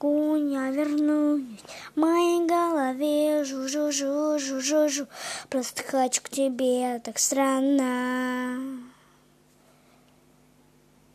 могу, я вернусь. В моей голове жу-жу-жу-жу-жу-жу. Просто хочу к тебе так странно.